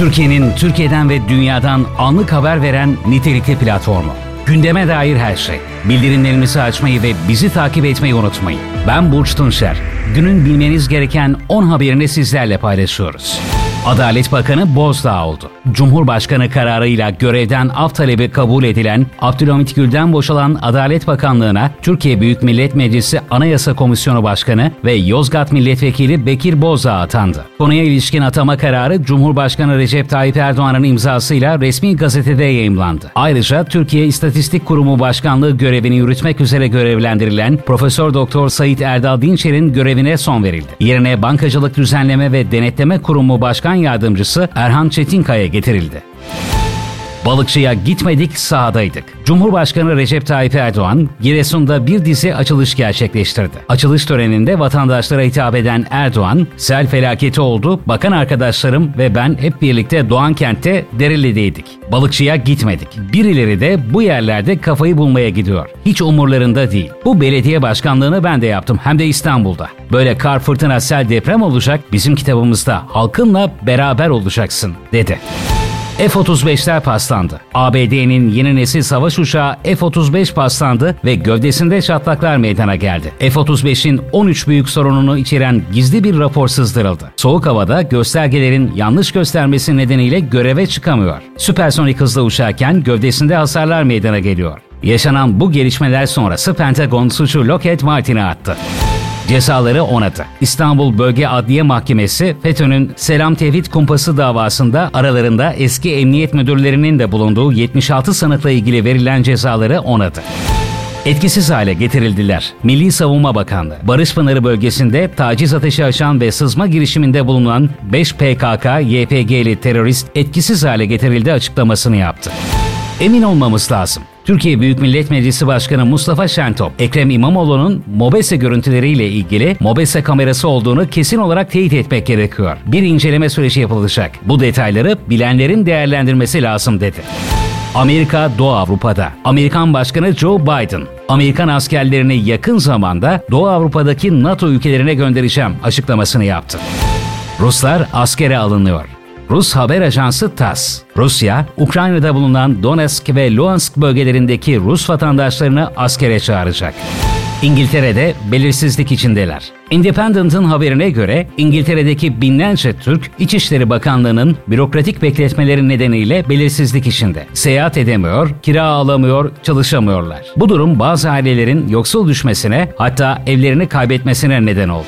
Türkiye'nin Türkiye'den ve dünyadan anlık haber veren nitelikli platformu. Gündeme dair her şey. Bildirimlerinizi açmayı ve bizi takip etmeyi unutmayın. Ben Burç Tunçer. Günün bilmeniz gereken 10 haberini sizlerle paylaşıyoruz. Adalet Bakanı Bozdağ oldu. Cumhurbaşkanı kararıyla görevden af talebi kabul edilen Abdülhamit Gül'den boşalan Adalet Bakanlığı'na Türkiye Büyük Millet Meclisi Anayasa Komisyonu Başkanı ve Yozgat Milletvekili Bekir Bozdağ atandı. Konuya ilişkin atama kararı Cumhurbaşkanı Recep Tayyip Erdoğan'ın imzasıyla resmi gazetede yayımlandı. Ayrıca Türkiye İstatistik Kurumu Başkanlığı görevini yürütmek üzere görevlendirilen Profesör Doktor Sayit Erdal Dinçer'in görevine son verildi. Yerine Bankacılık Düzenleme ve Denetleme Kurumu Başkan Yardımcısı Erhan Çetinkaya getirildi. Balıkçıya gitmedik sahadaydık. Cumhurbaşkanı Recep Tayyip Erdoğan, Giresun'da bir dizi açılış gerçekleştirdi. Açılış töreninde vatandaşlara hitap eden Erdoğan, sel felaketi oldu, bakan arkadaşlarım ve ben hep birlikte Doğan kentte Dereli'deydik. Balıkçıya gitmedik. Birileri de bu yerlerde kafayı bulmaya gidiyor. Hiç umurlarında değil. Bu belediye başkanlığını ben de yaptım hem de İstanbul'da. Böyle kar fırtına sel deprem olacak bizim kitabımızda halkınla beraber olacaksın dedi. F-35'ler paslandı. ABD'nin yeni nesil savaş uçağı F-35 paslandı ve gövdesinde çatlaklar meydana geldi. F-35'in 13 büyük sorununu içeren gizli bir rapor sızdırıldı. Soğuk havada göstergelerin yanlış göstermesi nedeniyle göreve çıkamıyor. Süpersonik hızla uçarken gövdesinde hasarlar meydana geliyor. Yaşanan bu gelişmeler sonrası Pentagon suçu Lockheed Martin'e attı cezaları onadı. İstanbul Bölge Adliye Mahkemesi FETÖ'nün Selam Tevhid Kumpası davasında aralarında eski emniyet müdürlerinin de bulunduğu 76 sanıkla ilgili verilen cezaları onadı etkisiz hale getirildiler. Milli Savunma Bakanlığı, Barış Pınarı bölgesinde taciz ateşi açan ve sızma girişiminde bulunan 5 PKK, YPG'li terörist etkisiz hale getirildi açıklamasını yaptı. Emin olmamız lazım. Türkiye Büyük Millet Meclisi Başkanı Mustafa Şentop, Ekrem İmamoğlu'nun MOBESE görüntüleriyle ilgili MOBESE kamerası olduğunu kesin olarak teyit etmek gerekiyor. Bir inceleme süreci yapılacak. Bu detayları bilenlerin değerlendirmesi lazım dedi. Amerika Doğu Avrupa'da. Amerikan Başkanı Joe Biden, Amerikan askerlerini yakın zamanda Doğu Avrupa'daki NATO ülkelerine göndereceğim açıklamasını yaptı. Ruslar askere alınıyor. Rus haber ajansı TASS, Rusya, Ukrayna'da bulunan Donetsk ve Luhansk bölgelerindeki Rus vatandaşlarını askere çağıracak. İngiltere'de belirsizlik içindeler. Independent'ın haberine göre İngiltere'deki binlerce Türk İçişleri Bakanlığı'nın bürokratik bekletmeleri nedeniyle belirsizlik içinde. Seyahat edemiyor, kira alamıyor, çalışamıyorlar. Bu durum bazı ailelerin yoksul düşmesine hatta evlerini kaybetmesine neden oldu.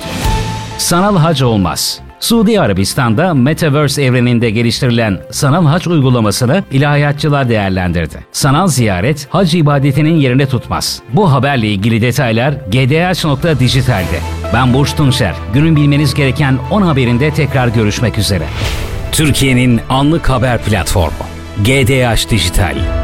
Sanal hac olmaz. Suudi Arabistan'da Metaverse evreninde geliştirilen sanal hac uygulamasını ilahiyatçılar değerlendirdi. Sanal ziyaret hac ibadetinin yerine tutmaz. Bu haberle ilgili detaylar gdh.dijital'de. Ben Burç Tunçer. Günün bilmeniz gereken 10 haberinde tekrar görüşmek üzere. Türkiye'nin anlık haber platformu GDH Dijital.